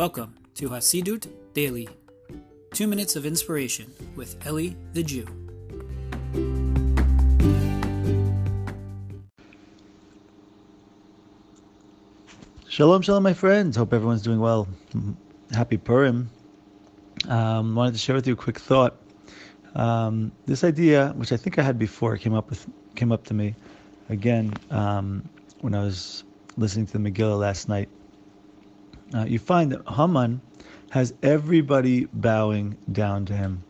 Welcome to Hasidut Daily, two minutes of inspiration with Eli the Jew. Shalom, shalom, my friends. Hope everyone's doing well. Happy Purim. Um, wanted to share with you a quick thought. Um, this idea, which I think I had before, came up with came up to me again um, when I was listening to the Megillah last night. Uh, you find that Haman has everybody bowing down to him,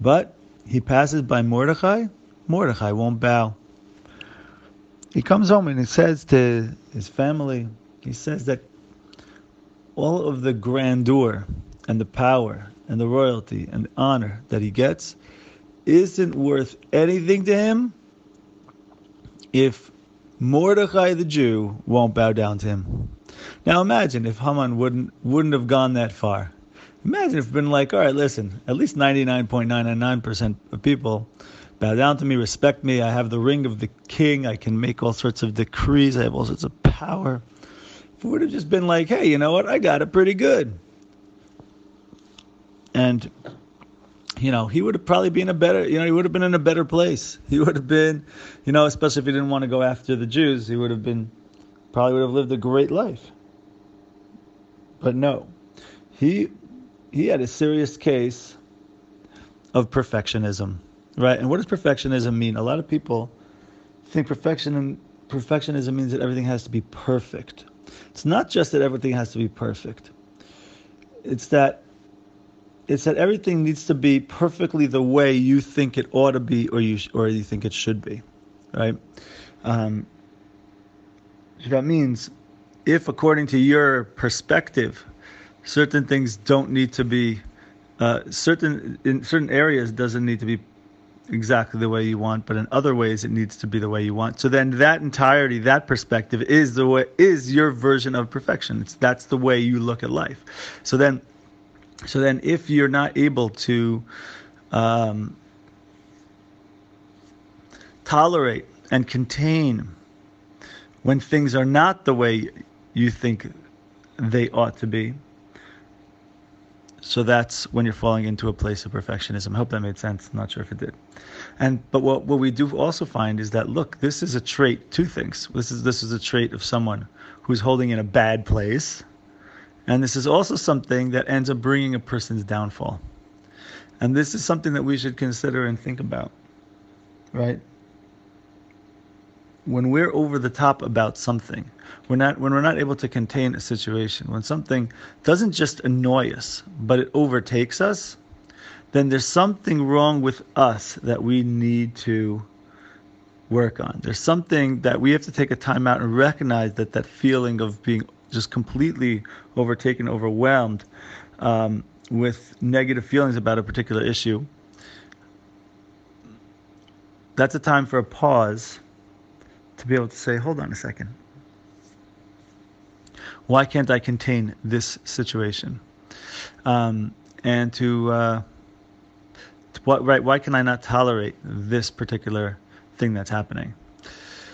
but he passes by Mordechai. Mordechai won't bow. He comes home and he says to his family, he says that all of the grandeur and the power and the royalty and the honor that he gets isn't worth anything to him if Mordechai the Jew won't bow down to him. Now imagine if Haman wouldn't wouldn't have gone that far. Imagine if been like, all right, listen, at least 99.999% of people bow down to me, respect me. I have the ring of the king. I can make all sorts of decrees. I have all sorts of power. If it would have just been like, hey, you know what? I got it pretty good. And you know, he would have probably been a better, you know, he would have been in a better place. He would have been, you know, especially if he didn't want to go after the Jews, he would have been, probably would have lived a great life. But no, he he had a serious case of perfectionism, right? And what does perfectionism mean? A lot of people think perfection perfectionism means that everything has to be perfect. It's not just that everything has to be perfect. It's that it's that everything needs to be perfectly the way you think it ought to be, or you or you think it should be, right? Um, that means, if according to your perspective, certain things don't need to be, uh, certain in certain areas doesn't need to be exactly the way you want, but in other ways it needs to be the way you want. So then that entirety, that perspective is the way is your version of perfection. It's that's the way you look at life. So then so then, if you're not able to um, tolerate and contain when things are not the way you think they ought to be, so that's when you're falling into a place of perfectionism. I hope that made sense. I'm not sure if it did. And but what, what we do also find is that look, this is a trait. Two things. This is this is a trait of someone who's holding in a bad place and this is also something that ends up bringing a person's downfall. And this is something that we should consider and think about, right? When we're over the top about something, we're not when we're not able to contain a situation, when something doesn't just annoy us, but it overtakes us, then there's something wrong with us that we need to work on. There's something that we have to take a time out and recognize that that feeling of being just completely overtaken, overwhelmed um, with negative feelings about a particular issue, that's a time for a pause to be able to say, hold on a second. Why can't I contain this situation? Um, and to, uh, to what, right? Why can I not tolerate this particular thing that's happening?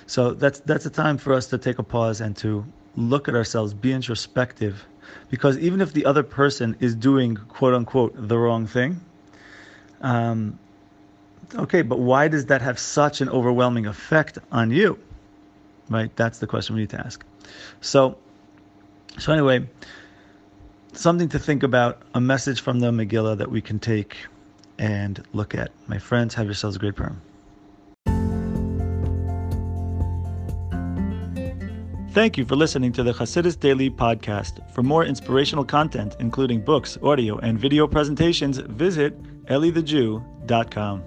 So that's that's a time for us to take a pause and to look at ourselves, be introspective, because even if the other person is doing quote unquote the wrong thing, um, okay, but why does that have such an overwhelming effect on you? Right? That's the question we need to ask. So, so anyway, something to think about, a message from the Megillah that we can take and look at. My friends, have yourselves a great Purim. Thank you for listening to the Hasidus Daily Podcast. For more inspirational content, including books, audio, and video presentations, visit elithejew.com.